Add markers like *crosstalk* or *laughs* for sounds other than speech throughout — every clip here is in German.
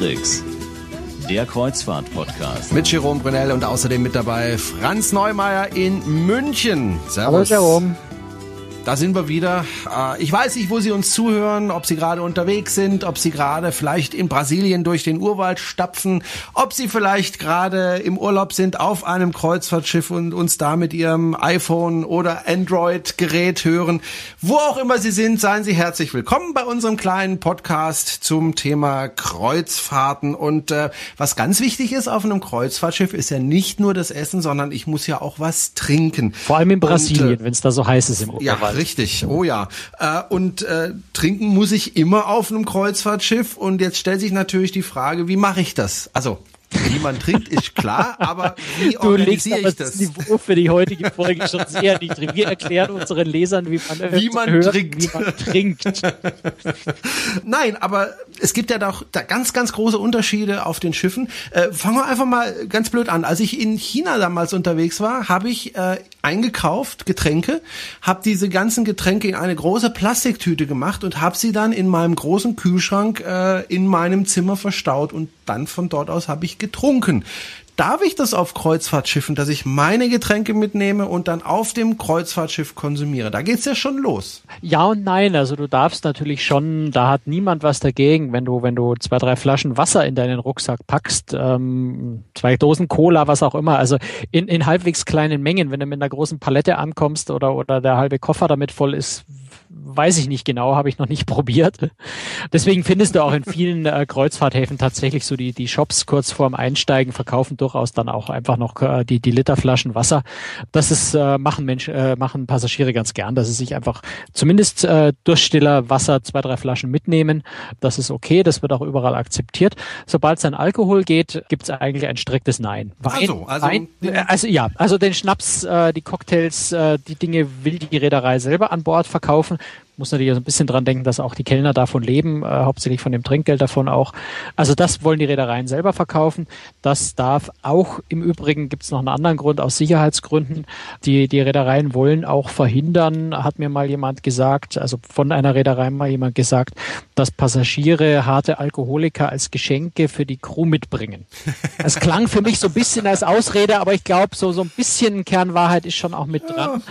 Tricks. Der Kreuzfahrt-Podcast. Mit Jerome Brunel und außerdem mit dabei Franz Neumeier in München. Servus. Hallo Jerome. Da sind wir wieder. Äh, ich weiß nicht, wo Sie uns zuhören, ob Sie gerade unterwegs sind, ob Sie gerade vielleicht in Brasilien durch den Urwald stapfen, ob Sie vielleicht gerade im Urlaub sind auf einem Kreuzfahrtschiff und uns da mit Ihrem iPhone oder Android-Gerät hören. Wo auch immer Sie sind, seien Sie herzlich willkommen bei unserem kleinen Podcast zum Thema Kreuzfahrten. Und äh, was ganz wichtig ist auf einem Kreuzfahrtschiff, ist ja nicht nur das Essen, sondern ich muss ja auch was trinken. Vor allem in Brasilien, äh, wenn es da so heiß ist im Urlaub. Ja, richtig. Oh ja. Äh, und äh, trinken muss ich immer auf einem Kreuzfahrtschiff. Und jetzt stellt sich natürlich die Frage, wie mache ich das? Also wie man trinkt, ist klar, aber wie du organisiere ich das? das Niveau für die heutige Folge schon sehr niedrig. Wir *laughs* erklären unseren Lesern, wie man, wie man hört, trinkt. Wie man trinkt. *laughs* Nein, aber es gibt ja doch da ganz, ganz große Unterschiede auf den Schiffen. Äh, fangen wir einfach mal ganz blöd an. Als ich in China damals unterwegs war, habe ich äh, eingekauft, Getränke, habe diese ganzen Getränke in eine große Plastiktüte gemacht und habe sie dann in meinem großen Kühlschrank äh, in meinem Zimmer verstaut und dann von dort aus habe ich getrunken. Darf ich das auf Kreuzfahrtschiffen, dass ich meine Getränke mitnehme und dann auf dem Kreuzfahrtschiff konsumiere? Da geht's ja schon los. Ja und nein. Also du darfst natürlich schon, da hat niemand was dagegen, wenn du, wenn du zwei, drei Flaschen Wasser in deinen Rucksack packst, ähm, zwei Dosen Cola, was auch immer. Also in, in halbwegs kleinen Mengen, wenn du mit einer großen Palette ankommst oder, oder der halbe Koffer damit voll ist, weiß ich nicht genau, habe ich noch nicht *laughs* probiert. Deswegen findest du auch in vielen äh, Kreuzfahrthäfen tatsächlich so die, die Shops kurz vorm Einsteigen verkaufen durchaus dann auch einfach noch äh, die, die Literflaschen Wasser. Das ist, äh, machen Menschen, äh, machen Passagiere ganz gern, dass sie sich einfach zumindest äh, Durchstiller Wasser zwei, drei Flaschen mitnehmen. Das ist okay, das wird auch überall akzeptiert. Sobald es an Alkohol geht, gibt es eigentlich ein striktes Nein. Wein, also, also, Wein, äh, also ja, also den Schnaps, äh, die Cocktails, äh, die Dinge will die Reederei selber an Bord verkaufen muss natürlich so ein bisschen dran denken, dass auch die Kellner davon leben, äh, hauptsächlich von dem Trinkgeld davon auch. Also das wollen die Reedereien selber verkaufen. Das darf auch im Übrigen gibt es noch einen anderen Grund aus Sicherheitsgründen. Die, die Reedereien wollen auch verhindern, hat mir mal jemand gesagt, also von einer Reederei mal jemand gesagt, dass Passagiere harte Alkoholiker als Geschenke für die Crew mitbringen. Es klang für mich so ein bisschen als Ausrede, aber ich glaube, so, so ein bisschen Kernwahrheit ist schon auch mit dran.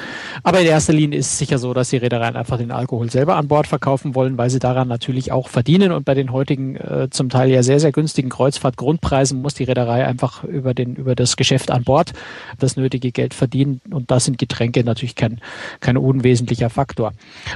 Aber in erster Linie ist es sicher so, dass die Reedereien einfach den Alkohol Alkohol selber an Bord verkaufen wollen, weil sie daran natürlich auch verdienen. Und bei den heutigen äh, zum Teil ja sehr, sehr günstigen Kreuzfahrtgrundpreisen muss die Reederei einfach über, den, über das Geschäft an Bord das nötige Geld verdienen. Und da sind Getränke natürlich kein, kein unwesentlicher Faktor.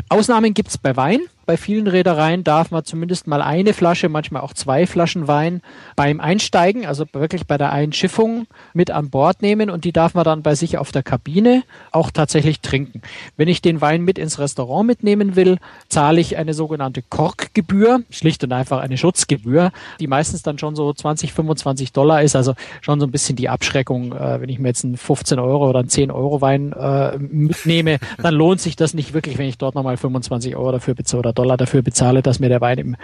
Ausnahmen gibt es bei Wein. Bei vielen Reedereien darf man zumindest mal eine Flasche, manchmal auch zwei Flaschen Wein beim Einsteigen, also wirklich bei der Einschiffung mit an Bord nehmen und die darf man dann bei sich auf der Kabine auch tatsächlich trinken. Wenn ich den Wein mit ins Restaurant mitnehmen will, zahle ich eine sogenannte Korkgebühr, schlicht und einfach eine Schutzgebühr, die meistens dann schon so 20, 25 Dollar ist, also schon so ein bisschen die Abschreckung. Äh, wenn ich mir jetzt einen 15 Euro oder einen 10 Euro Wein äh, mitnehme, dann lohnt sich das nicht wirklich, wenn ich dort nochmal 25 Euro dafür bezahle Dollar dafür bezahle, dass mir der Wein im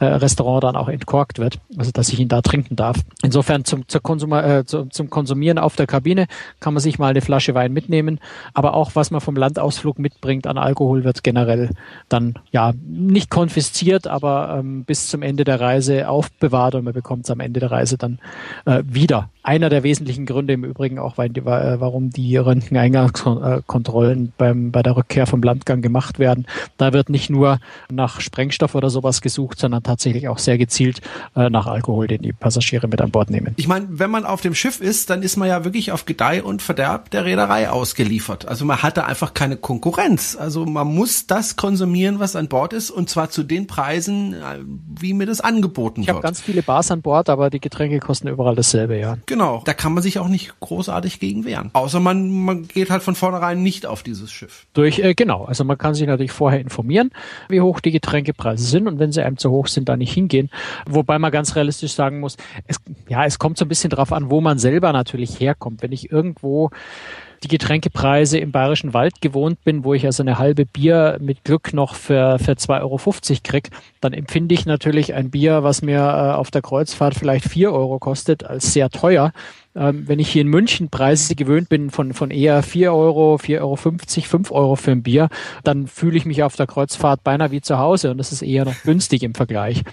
äh, Restaurant dann auch entkorkt wird, also dass ich ihn da trinken darf. Insofern zum, zur Konsuma, äh, zu, zum Konsumieren auf der Kabine kann man sich mal eine Flasche Wein mitnehmen, aber auch was man vom Landausflug mitbringt an Alkohol wird generell dann ja nicht konfisziert, aber ähm, bis zum Ende der Reise aufbewahrt und man bekommt es am Ende der Reise dann äh, wieder. Einer der wesentlichen Gründe im Übrigen auch, weil, warum die Röntgeneingangskontrollen beim, bei der Rückkehr vom Landgang gemacht werden. Da wird nicht nur nach Sprengstoff oder sowas gesucht, sondern tatsächlich auch sehr gezielt äh, nach Alkohol, den die Passagiere mit an Bord nehmen. Ich meine, wenn man auf dem Schiff ist, dann ist man ja wirklich auf Gedeih und Verderb der Reederei ausgeliefert. Also man hat da einfach keine Konkurrenz. Also man muss das konsumieren, was an Bord ist und zwar zu den Preisen, äh, wie mir das angeboten ich wird. Ich habe ganz viele Bars an Bord, aber die Getränke kosten überall dasselbe, ja. Genau, da kann man sich auch nicht großartig gegen wehren. Außer man, man geht halt von vornherein nicht auf dieses Schiff. Durch, äh, genau, also man kann sich natürlich vorher informieren, wie hoch die Getränkepreise sind und wenn sie einem zu hoch sind, da nicht hingehen. Wobei man ganz realistisch sagen muss, es, ja, es kommt so ein bisschen drauf an, wo man selber natürlich herkommt. Wenn ich irgendwo die Getränkepreise im Bayerischen Wald gewohnt bin, wo ich also eine halbe Bier mit Glück noch für, für 2,50 Euro krieg, dann empfinde ich natürlich ein Bier, was mir äh, auf der Kreuzfahrt vielleicht 4 Euro kostet, als sehr teuer Ähm, wenn ich hier in München Preise gewöhnt bin von, von eher vier Euro, vier Euro, fünfzig, fünf Euro für ein Bier, dann fühle ich mich auf der Kreuzfahrt beinahe wie zu Hause und das ist eher noch günstig im Vergleich.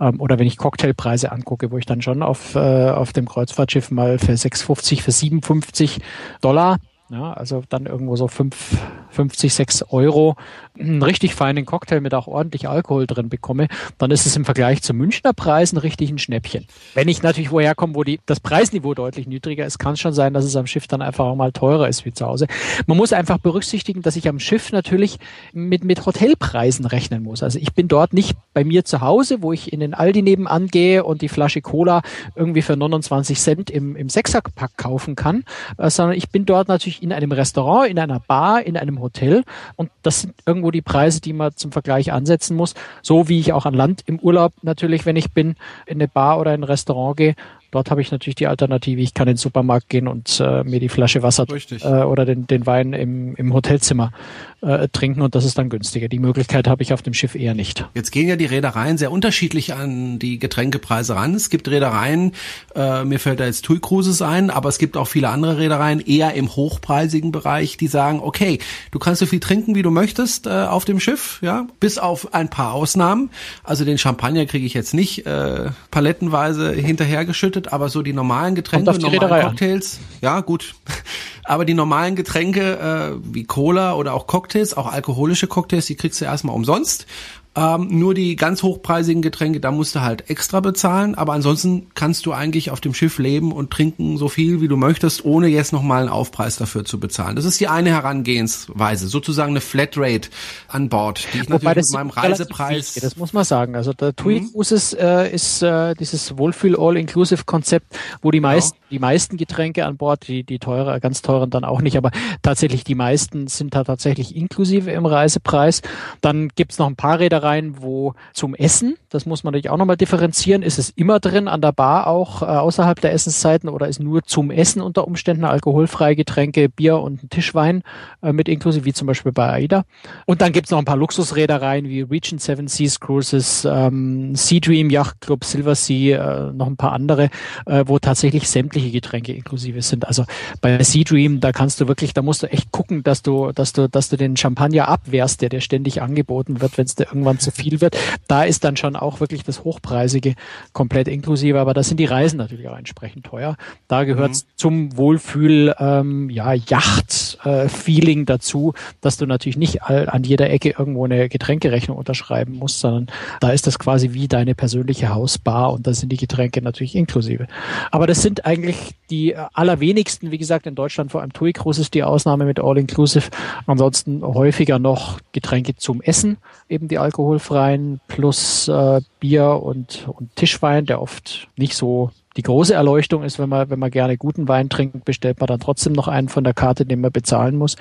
Ähm, oder wenn ich Cocktailpreise angucke, wo ich dann schon auf, äh, auf dem Kreuzfahrtschiff mal für 6,50, für 57 Dollar ja, also dann irgendwo so fünf, 50, 6 Euro einen richtig feinen Cocktail mit auch ordentlich Alkohol drin bekomme, dann ist es im Vergleich zu Münchner Preisen richtig ein Schnäppchen. Wenn ich natürlich woher komme, wo die, das Preisniveau deutlich niedriger ist, kann es schon sein, dass es am Schiff dann einfach auch mal teurer ist wie zu Hause. Man muss einfach berücksichtigen, dass ich am Schiff natürlich mit, mit Hotelpreisen rechnen muss. Also ich bin dort nicht bei mir zu Hause, wo ich in den Aldi nebenan gehe und die Flasche Cola irgendwie für 29 Cent im, im Sechserpack kaufen kann, äh, sondern ich bin dort natürlich in einem Restaurant, in einer Bar, in einem Hotel. Und das sind irgendwo die Preise, die man zum Vergleich ansetzen muss. So wie ich auch an Land im Urlaub natürlich, wenn ich bin, in eine Bar oder in ein Restaurant gehe, Dort habe ich natürlich die Alternative, ich kann in den Supermarkt gehen und äh, mir die Flasche Wasser äh, oder den, den Wein im, im Hotelzimmer äh, trinken und das ist dann günstiger. Die Möglichkeit habe ich auf dem Schiff eher nicht. Jetzt gehen ja die Reedereien sehr unterschiedlich an die Getränkepreise ran. Es gibt Reedereien, äh, mir fällt da jetzt TUI Cruises ein, aber es gibt auch viele andere Reedereien eher im hochpreisigen Bereich, die sagen, okay, du kannst so viel trinken, wie du möchtest äh, auf dem Schiff, ja, bis auf ein paar Ausnahmen. Also den Champagner kriege ich jetzt nicht äh, palettenweise hinterhergeschüttet, geöffnet, aber so die normalen Getränke, die normalen Cocktails, an. ja gut, *laughs* aber die normalen Getränke äh, wie Cola oder auch Cocktails, auch alkoholische Cocktails, die kriegst du erstmal umsonst. Ähm, nur die ganz hochpreisigen Getränke, da musst du halt extra bezahlen. Aber ansonsten kannst du eigentlich auf dem Schiff leben und trinken so viel, wie du möchtest, ohne jetzt nochmal einen Aufpreis dafür zu bezahlen. Das ist die eine Herangehensweise, sozusagen eine Flatrate an Bord, die ich Wobei natürlich mit meinem Reisepreis. das muss man sagen. Also der TUI mhm. Cruises äh, ist äh, dieses Wohlfühl All-Inclusive-Konzept, wo die genau. meisten, die meisten Getränke an Bord, die, die teure, ganz teuren dann auch nicht, aber tatsächlich die meisten sind da tatsächlich inklusive im Reisepreis. Dann gibt's noch ein paar Räder rein, wo zum Essen, das muss man natürlich auch nochmal differenzieren, ist es immer drin an der Bar auch äh, außerhalb der Essenszeiten oder ist nur zum Essen unter Umständen alkoholfreie Getränke, Bier und ein Tischwein äh, mit inklusive, wie zum Beispiel bei AIDA. Und dann gibt's noch ein paar Luxusreedereien wie Region Seven Seas Cruises, ähm, Sea Dream Yacht Club, Silver Sea, äh, noch ein paar andere, äh, wo tatsächlich sämtliche Getränke inklusive sind. Also bei Sea Dream, da kannst du wirklich, da musst du echt gucken, dass du, dass du, dass du den Champagner abwehrst, der dir ständig angeboten wird, wenn es dir irgendwann irgendwann zu viel wird. Da ist dann schon auch wirklich das Hochpreisige komplett inklusive, aber da sind die Reisen natürlich auch entsprechend teuer. Da gehört mhm. zum Wohlfühl, ähm, ja, Yacht-Feeling äh, dazu, dass du natürlich nicht all, an jeder Ecke irgendwo eine Getränkerechnung unterschreiben musst, sondern da ist das quasi wie deine persönliche Hausbar und da sind die Getränke natürlich inklusive. Aber das sind eigentlich die allerwenigsten, wie gesagt, in Deutschland vor allem TUI Cruises die Ausnahme mit All-Inclusive. Ansonsten häufiger noch Getränke zum Essen, eben die Alkohol alkoholfreien plus äh, Bier und, und Tischwein, der oft nicht so die große Erleuchtung ist, wenn man, wenn man gerne guten Wein trinkt, bestellt man dann trotzdem noch einen von der Karte, den man bezahlen muss.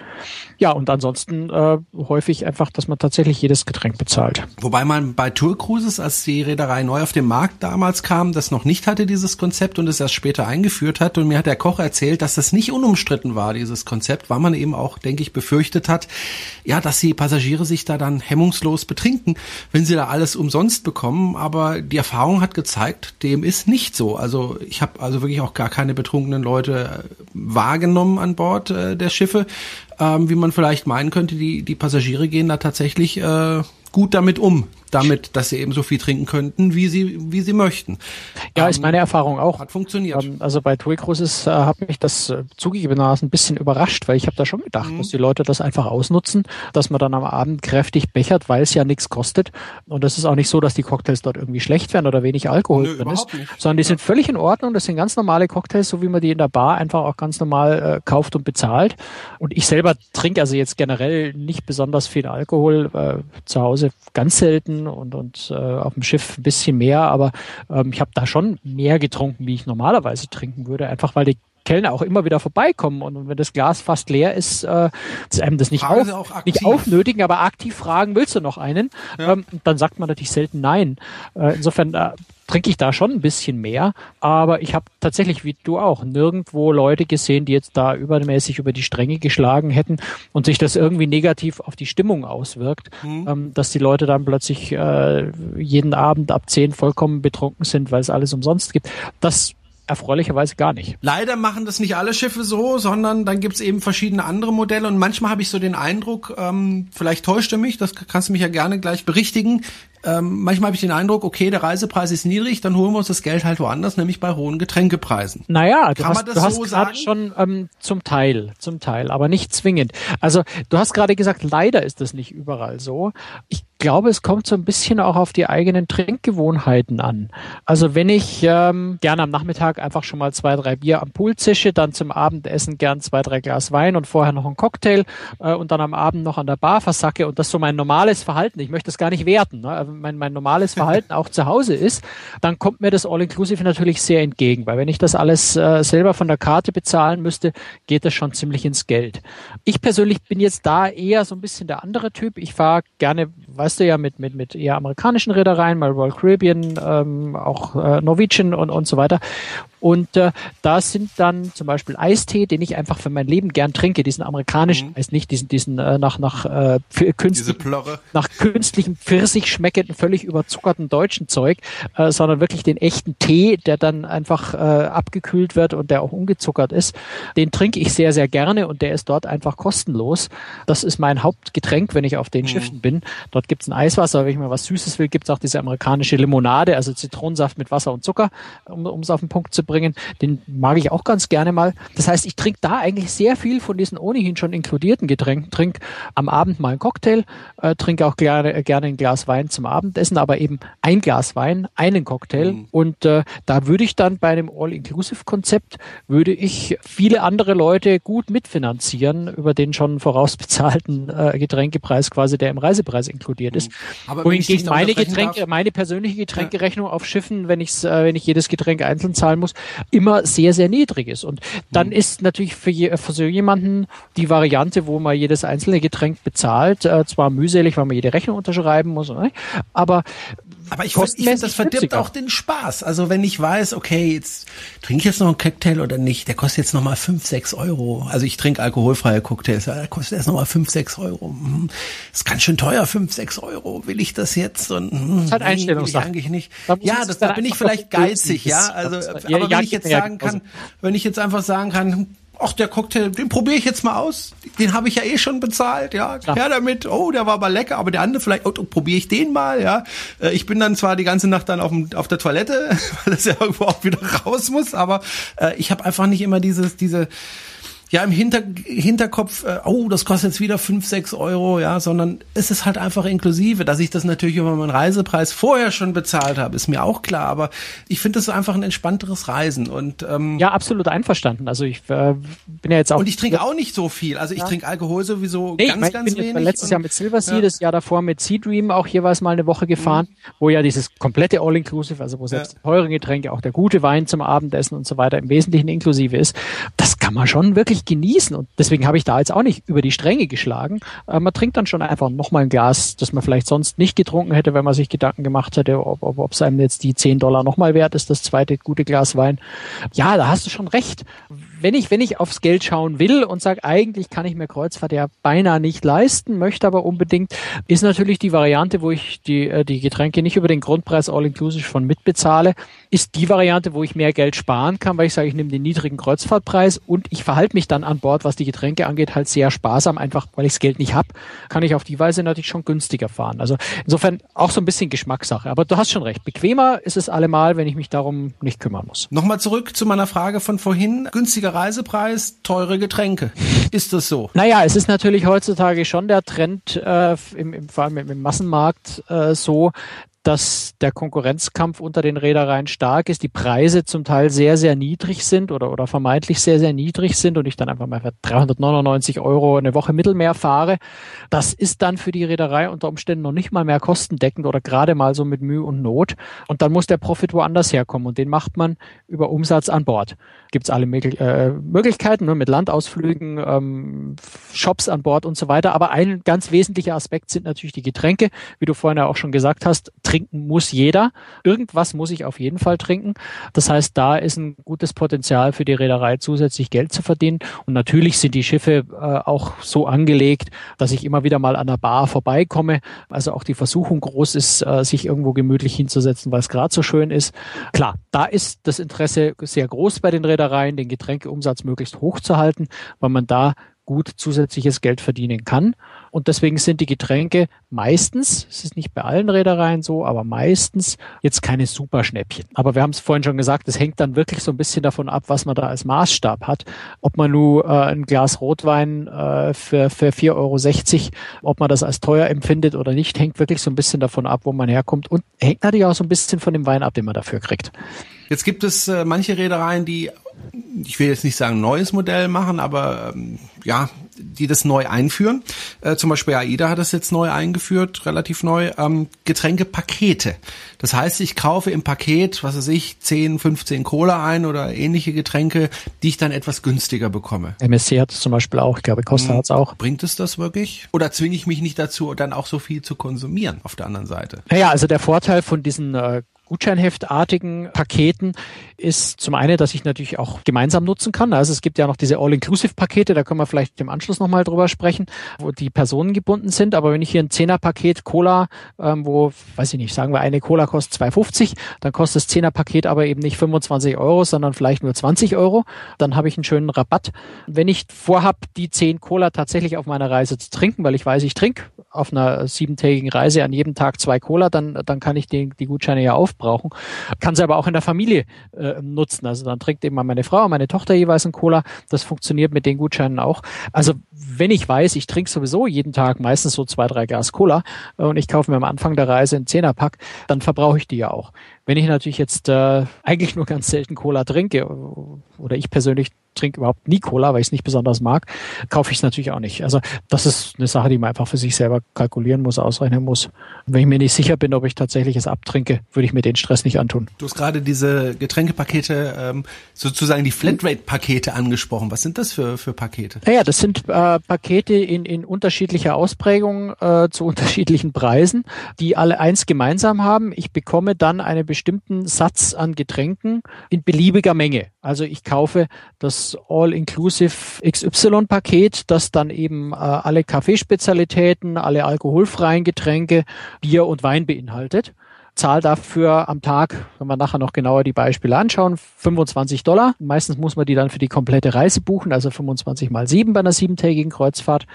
Ja, und ansonsten äh, häufig einfach, dass man tatsächlich jedes Getränk bezahlt. Wobei man bei Tour Cruises, als die Reederei neu auf den Markt damals kam, das noch nicht hatte, dieses Konzept und es erst später eingeführt hat. Und mir hat der Koch erzählt, dass das nicht unumstritten war, dieses Konzept, weil man eben auch, denke ich, befürchtet hat, ja, dass die Passagiere sich da dann hemmungslos betrinken, wenn sie da alles umsonst bekommen. Aber die Erfahrung hat gezeigt, dem ist nicht so. Also ich habe also wirklich auch gar keine betrunkenen Leute äh, wahrgenommen an Bord äh, der Schiffe, ähm, wie man vielleicht meinen könnte. Die die Passagiere gehen da tatsächlich äh, gut damit um, damit, dass sie eben so viel trinken könnten, wie sie, wie sie möchten. Ja, ähm, ist meine Erfahrung auch. Hat funktioniert. Ähm, also bei TUI Cruises äh, hat mich das äh, zugegebenermaßen ein bisschen überrascht, weil ich habe da schon gedacht, mhm. dass die Leute das einfach ausnutzen, dass man dann am Abend kräftig bechert, weil es ja nichts kostet. Und das ist auch nicht so, dass die Cocktails dort irgendwie schlecht werden oder wenig Alkohol Nö, drin ist, nicht. sondern die ja. sind völlig in Ordnung. Das sind ganz normale Cocktails, so wie man die in der Bar einfach auch ganz normal äh, kauft und bezahlt. Und ich selber trinke also jetzt generell nicht besonders viel Alkohol, äh, zu Hause ganz selten und, und äh, auf dem Schiff ein bisschen mehr, aber ähm, ich habe da schon mehr getrunken, wie ich normalerweise trinken würde, einfach weil die Kellner auch immer wieder vorbeikommen und wenn das Glas fast leer ist, äh, ist einem das nicht, auf, nicht aufnötigen, aber aktiv fragen, willst du noch einen? Ja. Ähm, dann sagt man natürlich selten nein. Äh, insofern äh, trinke ich da schon ein bisschen mehr, aber ich habe tatsächlich, wie du auch, nirgendwo Leute gesehen, die jetzt da übermäßig über die Stränge geschlagen hätten und sich das irgendwie negativ auf die Stimmung auswirkt, mhm. ähm, dass die Leute dann plötzlich äh, jeden Abend ab zehn vollkommen betrunken sind, weil es alles umsonst gibt. Das erfreulicherweise gar nicht. Leider machen das nicht alle Schiffe so, sondern dann gibt's eben verschiedene andere Modelle und manchmal habe ich so den Eindruck, ähm, vielleicht täuscht er mich, das kannst du mich ja gerne gleich berichtigen, ähm, manchmal habe ich den Eindruck, okay, der Reisepreis ist niedrig, dann holen wir uns das Geld halt woanders, nämlich bei hohen Getränkepreisen. Naja, du Kann hast, du hast so gerade schon ähm, zum Teil, zum Teil, aber nicht zwingend. Also du hast gerade gesagt, leider ist das nicht überall so. Ich glaube, es kommt so ein bisschen auch auf die eigenen Trinkgewohnheiten an. Also wenn ich ähm, gerne am Nachmittag einfach schon mal zwei, drei Bier am Pool zische, dann zum Abendessen gern zwei, drei Glas Wein und vorher noch ein Cocktail äh, und dann am Abend noch an der Bar versacke und das so mein normales Verhalten, ich möchte es gar nicht werten, ne? Mein, mein normales Verhalten auch zu Hause ist, dann kommt mir das All-Inclusive natürlich sehr entgegen, weil wenn ich das alles äh, selber von der Karte bezahlen müsste, geht das schon ziemlich ins Geld. Ich persönlich bin jetzt da eher so ein bisschen der andere Typ. Ich fahre gerne, weißt du ja, mit, mit, mit eher amerikanischen Reedereien, mal Royal Caribbean, ähm, auch äh, Norwegian und, und so weiter. Und äh, da sind dann zum Beispiel Eistee, den ich einfach für mein Leben gern trinke, diesen amerikanischen, mhm. heißt nicht diesen, diesen äh, nach nach äh, künstlichen, nach künstlichem Pfirsich schmeckenden, völlig überzuckerten deutschen Zeug, äh, sondern wirklich den echten Tee, der dann einfach äh, abgekühlt wird und der auch ungezuckert ist. Den trinke ich sehr, sehr gerne und der ist dort einfach kostenlos. Das ist mein Hauptgetränk, wenn ich auf den mhm. Schiffen bin. Dort gibt's ein Eiswasser, wenn ich mal was Süßes will, gibt's auch diese amerikanische Limonade, also Zitronensaft mit Wasser und Zucker, um es auf den Punkt zu bringen. Den mag ich auch ganz gerne mal. Das heißt, ich trinke da eigentlich sehr viel von diesen ohnehin schon inkludierten Getränken. Trink am Abend mal einen Cocktail, äh, trinke auch gerne, äh, gerne ein Glas Wein zum Abendessen, aber eben ein Glas Wein, einen Cocktail. Mhm. Und äh, da würde ich dann bei einem All-Inclusive-Konzept, würde ich viele andere Leute gut mitfinanzieren über den schon vorausbezahlten äh, Getränkepreis quasi, der im Reisepreis inkludiert ist. Mhm. Aber Wohingegen meine Getränke, darf, meine persönliche Getränkerechnung ja. auf Schiffen, wenn ich äh, wenn ich jedes Getränk einzeln zahlen muss, immer sehr, sehr niedrig ist. Und dann mhm. ist natürlich für, je, für so jemanden die Variante, wo man jedes einzelne Getränk bezahlt, äh, zwar mühselig, weil man jede Rechnung unterschreiben muss, aber aber ich, ich finde, das verdirbt auch den Spaß. Also wenn ich weiß, okay, jetzt trinke ich jetzt noch einen Cocktail oder nicht, der kostet jetzt nochmal fünf, sechs Euro. Also ich trinke alkoholfreie Cocktails, der kostet jetzt nochmal fünf, sechs Euro. Hm, ist ganz schön teuer, fünf, sechs Euro. Will ich das jetzt? Und, hm, das ist halt Einstellungssache. eigentlich nicht. Da ja, das, da bin ich vielleicht geizig, ja. Also, aber wenn ich jetzt sagen kann, wenn ich jetzt einfach sagen kann, ach, der Cocktail, den probiere ich jetzt mal aus. Den habe ich ja eh schon bezahlt, ja. Klar. Ja, damit, oh, der war aber lecker, aber der andere vielleicht, oh, oh probiere ich den mal, ja. Äh, ich bin dann zwar die ganze Nacht dann auf, dem, auf der Toilette, *laughs* weil das ja irgendwo auch wieder raus muss, aber äh, ich habe einfach nicht immer dieses, diese, ja im Hinter Hinterkopf, äh, oh, das kostet jetzt wieder fünf, sechs Euro, ja, sondern es ist halt einfach inklusive. Dass ich das natürlich über meinen Reisepreis vorher schon bezahlt habe, ist mir auch klar, aber ich finde das einfach ein entspannteres Reisen und ähm, ja, absolut einverstanden. Also ich äh, bin ja jetzt auch und ich trinke auch nicht so viel. Also ich ja. trinke Alkohol sowieso nee, ganz, ich ganz bin wenig. Letztes Jahr mit Silver Sea, ja. das Jahr davor mit Sea Dream auch jeweils mal eine Woche gefahren, mhm. wo ja dieses komplette All-Inclusive, also wo selbst ja. teure Getränke, auch der gute Wein zum Abendessen und so weiter im Wesentlichen inklusive ist. Das kann man schon wirklich genießen und Deswegen habe ich da jetzt auch nicht über die Stränge geschlagen. Äh, man trinkt dann schon einfach nochmal ein Glas, das man vielleicht sonst nicht getrunken hätte, wenn man sich Gedanken gemacht hätte, ob, ob, ob es einem jetzt die 10 Dollar nochmal wert ist, das zweite gute Glas Wein. Ja, da hast du schon recht wenn ich, wenn ich aufs Geld schauen will und sage, eigentlich kann ich mir Kreuzfahrt ja beinahe nicht leisten, möchte aber unbedingt, ist natürlich die Variante, wo ich die, äh, die Getränke nicht über den Grundpreis All-Inclusive von mitbezahle, ist die Variante, wo ich mehr Geld sparen kann, weil ich sage, ich nehme den niedrigen Kreuzfahrtpreis und ich verhalte mich dann an Bord, was die Getränke angeht, halt sehr sparsam, einfach weil ich das Geld nicht habe, kann ich auf die Weise natürlich schon günstiger fahren. Also insofern auch so ein bisschen Geschmackssache. Aber du hast schon recht. Bequemer ist es allemal, wenn ich mich darum nicht kümmern muss. Nochmal zurück zu meiner Frage von vorhin. Günstiger Reisepreis, teure Getränke. Ist das so? Naja, es ist natürlich heutzutage schon der Trend, äh, im, im, vor allem im Massenmarkt äh, so, dass der Konkurrenzkampf unter den Reedereien stark ist, die Preise zum Teil sehr, sehr niedrig sind oder, oder vermeintlich sehr, sehr niedrig sind und ich dann einfach mal für 399 Euro eine Woche Mittelmeer fahre. Das ist dann für die Reederei unter Umständen noch nicht mal mehr kostendeckend oder gerade mal so mit Mühe und Not. Und dann muss der Profit woanders herkommen und den macht man über Umsatz an Bord. Gibt es alle äh, Möglichkeiten ne, mit Landausflügen, ähm, Shops an Bord und so weiter. Aber ein ganz wesentlicher Aspekt sind natürlich die Getränke, wie du vorhin ja auch schon gesagt hast trinken muss jeder. Irgendwas muss ich auf jeden Fall trinken. Das heißt, da ist ein gutes Potenzial für die Reederei zusätzlich Geld zu verdienen. Und natürlich sind die Schiffe äh, auch so angelegt, dass ich immer wieder mal an der Bar vorbeikomme. Also auch die Versuchung groß ist, äh, sich irgendwo gemütlich hinzusetzen, weil es gerade so schön ist. Klar, da ist das Interesse sehr groß bei den Reedereien, den Getränkeumsatz möglichst hoch zu halten, weil man da gut zusätzliches Geld verdienen kann. Und deswegen sind die Getränke meistens, es ist nicht bei allen Reedereien so, aber meistens jetzt keine Superschnäppchen. Aber wir haben es vorhin schon gesagt, es hängt dann wirklich so ein bisschen davon ab, was man da als Maßstab hat. Ob man nur äh, ein Glas Rotwein äh, für, für 4,60 Euro, ob man das als teuer empfindet oder nicht, hängt wirklich so ein bisschen davon ab, wo man herkommt und hängt natürlich auch so ein bisschen von dem Wein ab, den man dafür kriegt. Jetzt gibt es äh, manche Reedereien, die, ich will jetzt nicht sagen neues Modell machen, aber ähm, ja, die das neu einführen. Äh, zum Beispiel AIDA hat das jetzt neu eingeführt, relativ neu, ähm, Getränkepakete. Das heißt, ich kaufe im Paket, was weiß ich, 10, 15 Cola ein oder ähnliche Getränke, die ich dann etwas günstiger bekomme. MSC hat es zum Beispiel auch, ich glaube Costa hm, hat es auch. Bringt es das wirklich? Oder zwinge ich mich nicht dazu, dann auch so viel zu konsumieren auf der anderen Seite? Naja, also der Vorteil von diesen äh, Gutscheinheftartigen Paketen ist zum einen, dass ich natürlich auch gemeinsam nutzen kann. Also es gibt ja noch diese All-Inclusive-Pakete, da können wir vielleicht im Anschluss nochmal drüber sprechen, wo die Personen gebunden sind. Aber wenn ich hier ein Zehner-Paket Cola, ähm, wo, weiß ich nicht, sagen wir eine Cola kostet 2,50, dann kostet das Zehner-Paket aber eben nicht 25 Euro, sondern vielleicht nur 20 Euro. Dann habe ich einen schönen Rabatt. Wenn ich vorhab, die 10 Cola tatsächlich auf meiner Reise zu trinken, weil ich weiß, ich trinke auf einer siebentägigen Reise an jedem Tag zwei Cola, dann, dann kann ich die, die Gutscheine ja aufbrauchen. Kann sie aber auch in der Familie äh, nutzen. Also dann trinkt eben meine Frau, meine Tochter jeweils ein Cola. Das funktioniert mit den Gutscheinen auch. Also wenn ich weiß, ich trinke sowieso jeden Tag meistens so zwei, drei Glas Cola äh, und ich kaufe mir am Anfang der Reise einen Zehnerpack, dann verbrauche ich die ja auch. Wenn ich natürlich jetzt äh, *laughs* eigentlich nur ganz selten Cola trinke, oder ich persönlich trinke überhaupt nie Cola, weil ich es nicht besonders mag, kaufe ich es natürlich auch nicht. Also das ist eine Sache, die man einfach für sich selber kalkulieren muss, ausrechnen muss. Und wenn ich mir nicht sicher bin, ob ich tatsächlich es abtrinke, würde ich mir den Stress nicht antun. Du hast gerade diese Getränkepakete, ähm, sozusagen die Flatrate-Pakete angesprochen. Was sind das für, für Pakete? Naja, das sind äh, Pakete in, in unterschiedlicher Ausprägung äh, zu *laughs* unterschiedlichen Preisen, die alle eins gemeinsam haben. Ich bekomme dann eine bestimmten Satz an Getränken in beliebiger Menge. Also ich kaufe das All-Inclusive XY-Paket, das dann eben äh, alle Kaffeespezialitäten, alle alkoholfreien Getränke, Bier und Wein beinhaltet zahl dafür am Tag, wenn wir nachher noch genauer die Beispiele anschauen, 25 Dollar. Meistens muss man die dann für die komplette Reise buchen, also 25 mal 7 bei einer siebentägigen Kreuzfahrt.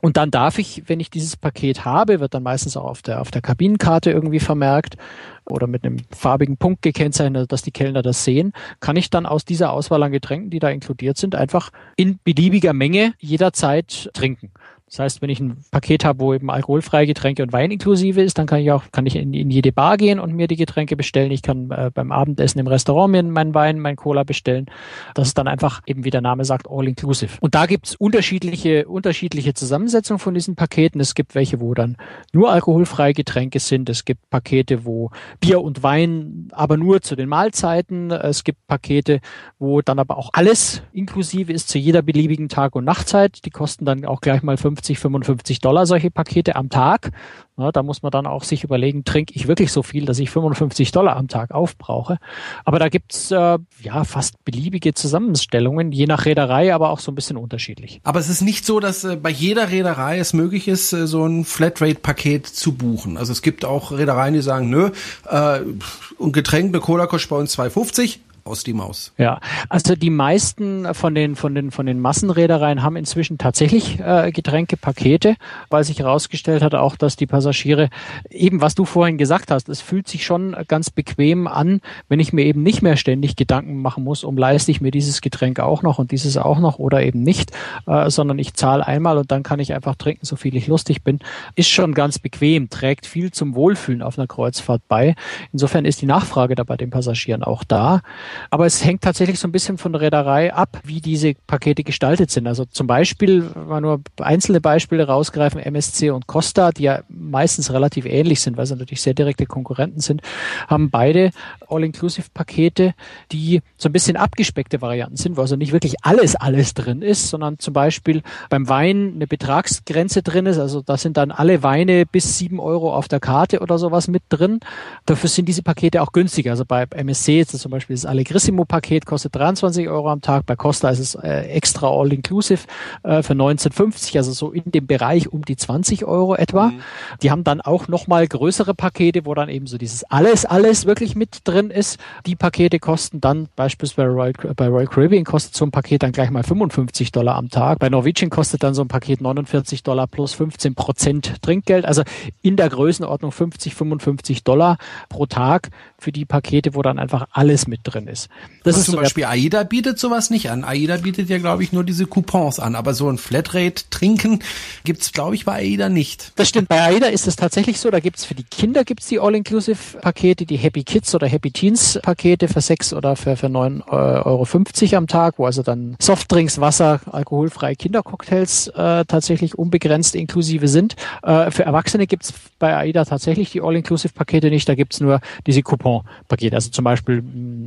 Und dann darf ich, wenn ich dieses Paket habe, wird dann meistens auch auf der, auf der Kabinenkarte irgendwie vermerkt oder mit einem farbigen Punkt gekennzeichnet, dass die Kellner das sehen, kann ich dann aus dieser Auswahl an Getränken, die da inkludiert sind, einfach in beliebiger Menge jederzeit trinken. Das heißt, wenn ich ein Paket habe, wo eben alkoholfreie Getränke und Wein inklusive ist, dann kann ich auch, kann ich in, in jede Bar gehen und mir die Getränke bestellen. Ich kann äh, beim Abendessen im Restaurant mir meinen Wein, mein Cola bestellen. Das ist dann einfach eben, wie der Name sagt, all inclusive. Und da gibt's unterschiedliche, unterschiedliche Zusammensetzungen von diesen Paketen. Es gibt welche, wo dann nur alkoholfreie Getränke sind. Es gibt Pakete, wo Bier und Wein, aber nur zu den Mahlzeiten. Es gibt Pakete, wo dann aber auch alles inklusive ist zu jeder beliebigen Tag- und Nachtzeit. Die kosten dann auch gleich mal 50 50, 55 Dollar solche Pakete am Tag. Ja, da muss man dann auch sich überlegen, trinke ich wirklich so viel, dass ich 55 Dollar am Tag aufbrauche. Aber da gibt's äh, ja fast beliebige Zusammenstellungen, je nach Reederei, aber auch so ein bisschen unterschiedlich. Aber es ist nicht so, dass äh, bei jeder Reederei es möglich ist, äh, so ein Flatrate-Paket zu buchen. Also es gibt auch Reedereien, die sagen, nö, äh, ein Getränk, eine Cola kostet bei uns 2,50 aus die Maus. Ja, also die meisten von den von den von den Massenreedereien haben inzwischen tatsächlich äh, Getränkepakete, weil sich herausgestellt hat auch, dass die Passagiere eben was du vorhin gesagt hast, es fühlt sich schon ganz bequem an, wenn ich mir eben nicht mehr ständig Gedanken machen muss, um leiste ich mir dieses Getränk auch noch und dieses auch noch oder eben nicht, äh, sondern ich zahle einmal und dann kann ich einfach trinken, so viel ich lustig bin, ist schon ganz bequem, trägt viel zum Wohlfühlen auf einer Kreuzfahrt bei. Insofern ist die Nachfrage da bei den Passagieren auch da. Aber es hängt tatsächlich so ein bisschen von der Reederei ab, wie diese Pakete gestaltet sind. Also zum Beispiel, wenn wir nur einzelne Beispiele rausgreifen, MSC und Costa, die ja meistens relativ ähnlich sind, weil sie natürlich sehr direkte Konkurrenten sind, haben beide All-Inclusive-Pakete, die so ein bisschen abgespeckte Varianten sind, wo also nicht wirklich alles, alles drin ist, sondern zum Beispiel beim Wein eine Betragsgrenze drin ist. Also da sind dann alle Weine bis sieben Euro auf der Karte oder sowas mit drin. Dafür sind diese Pakete auch günstiger. Also bei MSC ist das zum Beispiel das Allegrissimo-Paket kostet 23 Euro am Tag. Bei Costa ist es äh, extra all-inclusive äh, für 19,50, also so in dem Bereich um die 20 Euro etwa. Mhm. Die haben dann auch nochmal größere Pakete, wo dann eben so dieses alles, alles wirklich mit drin ist. Die Pakete kosten dann beispielsweise bei Royal, bei Royal Caribbean kostet so ein Paket dann gleich mal 55 Dollar am Tag. Bei Norwegian kostet dann so ein Paket 49 Dollar plus 15 Prozent Trinkgeld. Also in der Größenordnung 50, 55 Dollar pro Tag für die Pakete, wo dann einfach alles mit drin ist. Das ist zum Beispiel AIDA bietet sowas nicht an. AIDA bietet ja, glaube ich, nur diese Coupons an. Aber so ein Flatrate trinken gibt's, glaube ich, bei AIDA nicht. Das stimmt. Bei AIDA ist es tatsächlich so. Da gibt's für die Kinder gibt's die All-Inclusive-Pakete, die Happy Kids oder Happy Teens Pakete für sechs oder für, für neun äh, Euro fünfzig am Tag, wo also dann Softdrinks, Wasser, alkoholfreie Kindercocktails äh, tatsächlich unbegrenzt inklusive sind. Äh, für Erwachsene gibt's bei AIDA tatsächlich die All-Inclusive-Pakete nicht. Da gibt's nur diese Coupon-Pakete. Also zum Beispiel,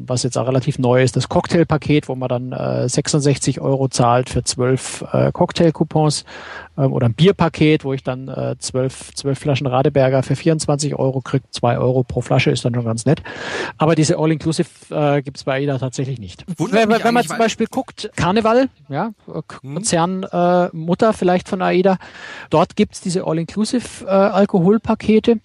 was jetzt auch relativ neu ist, das Cocktail-Paket, wo man dann äh, 66 Euro zahlt für zwölf äh, Cocktail-Coupons ähm, oder ein Bierpaket, wo ich dann äh, zwölf, zwölf Flaschen Radeberger für 24 Euro kriege. Zwei Euro pro Flasche ist dann schon ganz nett. Aber diese All-Inclusive äh, gibt es bei AIDA tatsächlich nicht. Wenn, wenn man zum Beispiel guckt, Karneval, ja, hm. Konzern äh, Mutter vielleicht von AIDA, dort gibt es diese All-Inclusive äh, Alkoholpakete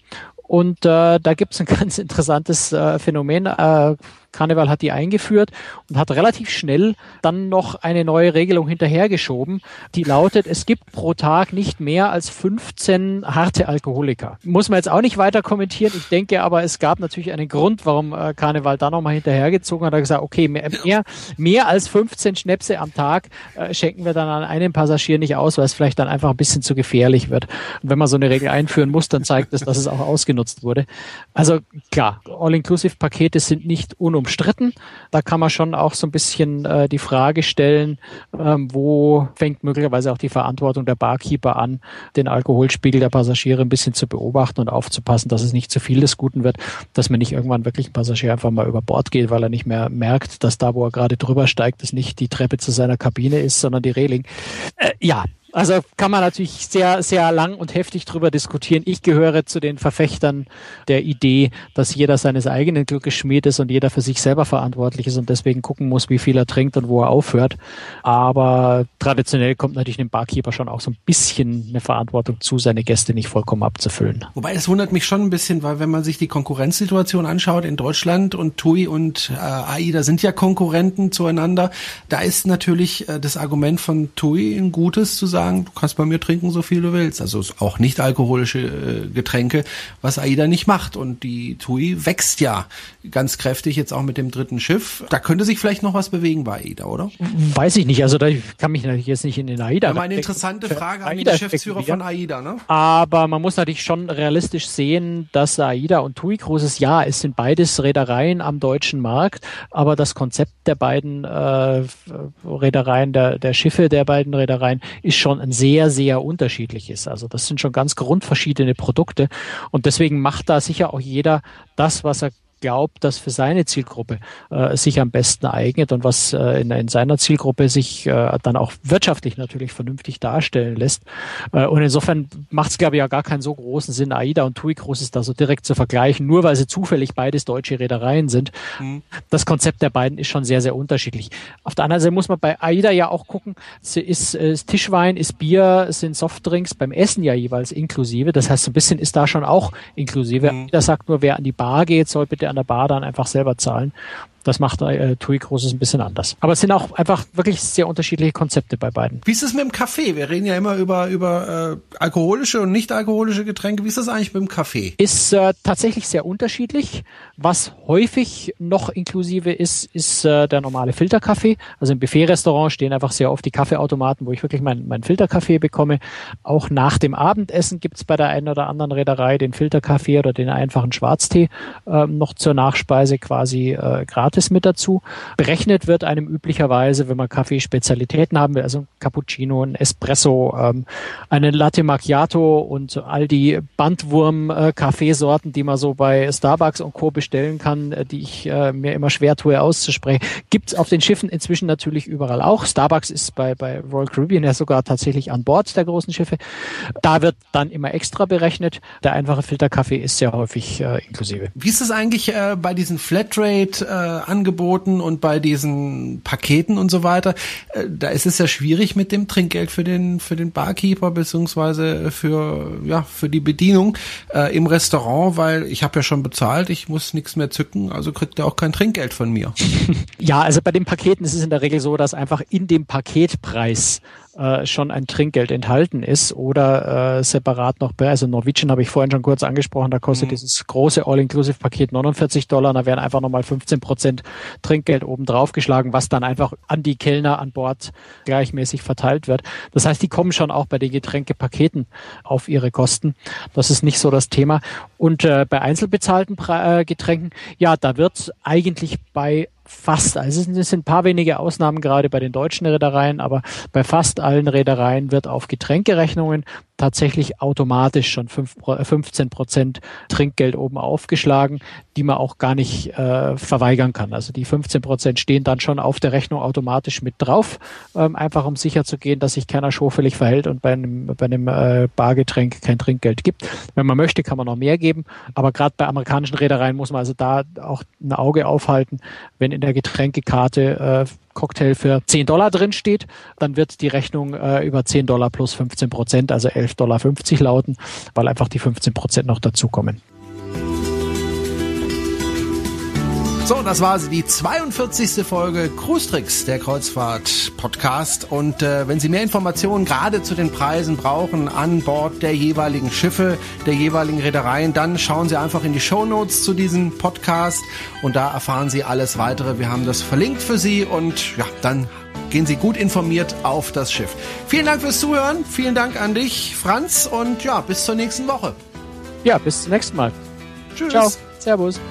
und äh, da gibt es ein *laughs* ganz interessantes äh, Phänomen. Äh, Karneval hat die eingeführt und hat relativ schnell dann noch eine neue Regelung hinterhergeschoben, die lautet, es gibt pro Tag nicht mehr als 15 harte Alkoholiker. Muss man jetzt auch nicht weiter kommentieren. Ich denke aber, es gab natürlich einen Grund, warum äh, Karneval da nochmal hinterhergezogen hat. Er hat gesagt, okay, mehr, mehr, mehr als 15 Schnäpse am Tag äh, schenken wir dann an einem Passagier nicht aus, weil es vielleicht dann einfach ein bisschen zu gefährlich wird. Und wenn man so eine Regel einführen muss, dann zeigt es, dass es auch ausgenutzt wurde. Also klar, All-Inclusive-Pakete sind nicht unumstritten umstritten. Da kann man schon auch so ein bisschen äh, die Frage stellen, ähm, wo fängt möglicherweise auch die Verantwortung der Barkeeper an, den Alkoholspiegel der Passagiere ein bisschen zu beobachten und aufzupassen, dass es nicht zu viel des Guten wird, dass man nicht irgendwann wirklich ein Passagier einfach mal über Bord geht, weil er nicht mehr merkt, dass da, wo er gerade drüber steigt, es nicht die Treppe zu seiner Kabine ist, sondern die Reling. Äh, ja, also kann man natürlich sehr, sehr lang und heftig drüber diskutieren. Ich gehöre zu den Verfechtern der Idee, dass jeder seines eigenen Glückes Schmied ist und jeder für sich selber verantwortlich ist und deswegen gucken muss, wie viel er trinkt und wo er aufhört. Aber traditionell kommt natürlich dem Barkeeper schon auch so ein bisschen eine Verantwortung zu, seine Gäste nicht vollkommen abzufüllen. Wobei es wundert mich schon ein bisschen, weil wenn man sich die Konkurrenzsituation anschaut in Deutschland und TUI und äh, AIDA sind ja Konkurrenten zueinander, da ist natürlich äh, das Argument von TUI ein gutes zu sagen, sagen, du kannst bei mir trinken, so viel du willst. Also auch nicht alkoholische äh, Getränke, was AIDA nicht macht. Und die TUI wächst ja ganz kräftig jetzt auch mit dem dritten Schiff. Da könnte sich vielleicht noch was bewegen bei AIDA, oder? Weiß ich nicht. Also da kann mich natürlich jetzt nicht in den AIDA. Aber eine interessante Frage an den Geschäftsführer von AIDA, ne? Aber man muss natürlich schon realistisch sehen, dass AIDA und TUI großes Ja, es sind beides Reedereien am deutschen Markt, aber das Konzept der beiden äh, Reedereien, der, der Schiffe der beiden Reedereien ist schon schon sehr, sehr unterschiedliches. Also das sind schon ganz grundverschiedene Produkte. Und deswegen macht da sicher auch jeder das, was er glaubt, dass für seine Zielgruppe äh, sich am besten eignet und was äh, in, in, seiner Zielgruppe sich äh, dann auch wirtschaftlich natürlich vernünftig darstellen lässt. Äh, und insofern macht es, glaube ich, ja gar keinen so großen Sinn, AIDA und TUI Großes da so direkt zu vergleichen, nur weil sie zufällig beides deutsche Reedereien sind. Mhm. Das Konzept der beiden ist schon sehr, sehr unterschiedlich. Auf der anderen Seite muss man bei AIDA ja auch gucken, ist, ist, ist Tischwein, ist Bier, sind Softdrinks beim Essen ja jeweils inklusive. Das heißt, so ein bisschen ist da schon auch inklusive. Mhm. AIDA sagt nur, wer an die Bar geht, soll bitte an der Bar dann einfach selber zahlen. Das macht äh, TUI Großes ein bisschen anders. Aber es sind auch einfach wirklich sehr unterschiedliche Konzepte bei beiden. Wie ist es mit dem Kaffee? Wir reden ja immer über, über äh, alkoholische und nicht alkoholische Getränke. Wie ist das eigentlich mit dem Kaffee? Ist äh, tatsächlich sehr unterschiedlich. Was häufig noch inklusive ist, ist äh, der normale Filterkaffee. Also im Buffet-Restaurant stehen einfach sehr oft die Kaffeeautomaten, wo ich wirklich meinen mein Filterkaffee bekomme. Auch nach dem Abendessen gibt's bei der einen oder anderen Reederei den Filterkaffee oder den einfachen Schwarztee äh, noch zur Nachspeise quasi äh, gratis gratis mit dazu. Berechnet wird einem üblicherweise, wenn man Kaffeespezialitäten haben will, also Cappuccino, ein Espresso, ähm, einen Latte Macchiato und all die Bandwurm-Kaffeesorten, die man so bei Starbucks und Co. bestellen kann, äh, die ich äh, mir immer schwer tue auszusprechen, gibt's auf den Schiffen inzwischen natürlich überall auch. Starbucks ist bei, bei Royal Caribbean ja sogar tatsächlich an Bord der großen Schiffe. Da wird dann immer extra berechnet. Der einfache Filterkaffee ist sehr häufig äh, inklusive. Wie ist es eigentlich äh, bei diesen Flatrate-Angeboten äh, und bei diesen Paketen und so weiter? Äh, da ist es ja schwierig mit dem Trinkgeld für den für den Barkeeper beziehungsweise für ja für die Bedienung äh, im Restaurant, weil ich habe ja schon bezahlt, ich muss nichts mehr zücken, also kriegt er auch kein Trinkgeld von mir. *laughs* ja, also bei den Paketen ist es in der Regel so, dass einfach in dem Paketpreis äh, schon ein Trinkgeld enthalten ist oder äh, separat noch, also Norwegian habe ich vorhin schon kurz angesprochen, da kostet mhm. dieses große All-Inclusive-Paket 49 Dollar, da werden einfach nochmal 15 Prozent Trinkgeld oben drauf geschlagen, was dann einfach an die Kellner an Bord gleichmäßig verteilt wird. Das heißt, die kommen schon auch bei den Getränkepaketen auf ihre Kosten. Das ist nicht so das Thema. Und äh, bei einzelbezahlten Pre äh, Getränken, ja, da wird eigentlich bei fast, also es sind ein paar wenige Ausnahmen gerade bei den deutschen Reedereien, aber bei fast allen Reedereien wird auf Getränkerechnungen tatsächlich automatisch schon 5, 15 Prozent Trinkgeld oben aufgeschlagen, die man auch gar nicht äh, verweigern kann. Also die 15 Prozent stehen dann schon auf der Rechnung automatisch mit drauf, ähm, einfach um sicher zu gehen, dass sich keiner schofelig verhält und bei einem, bei einem äh, Bargetränk kein Trinkgeld gibt. Wenn man möchte, kann man noch mehr geben, aber gerade bei amerikanischen Reedereien muss man also da auch ein Auge aufhalten, wenn in der Getränkekarte äh, Cocktail für 10 Dollar drin steht, dann wird die Rechnung äh, über 10 Dollar plus 15 Prozent, also 11,50 Dollar lauten, weil einfach die 15 Prozent noch dazukommen. So, das war sie, die 42. Folge Cruise Tricks, der Kreuzfahrt-Podcast. Und äh, wenn Sie mehr Informationen gerade zu den Preisen brauchen an Bord der jeweiligen Schiffe, der jeweiligen Reedereien, dann schauen Sie einfach in die Show Notes zu diesem Podcast und da erfahren Sie alles weitere. Wir haben das verlinkt für Sie und ja, dann gehen Sie gut informiert auf das Schiff. Vielen Dank fürs Zuhören, vielen Dank an dich, Franz, und ja, bis zur nächsten Woche. Ja, bis zum nächsten Mal. Tschüss. Ciao. Servus.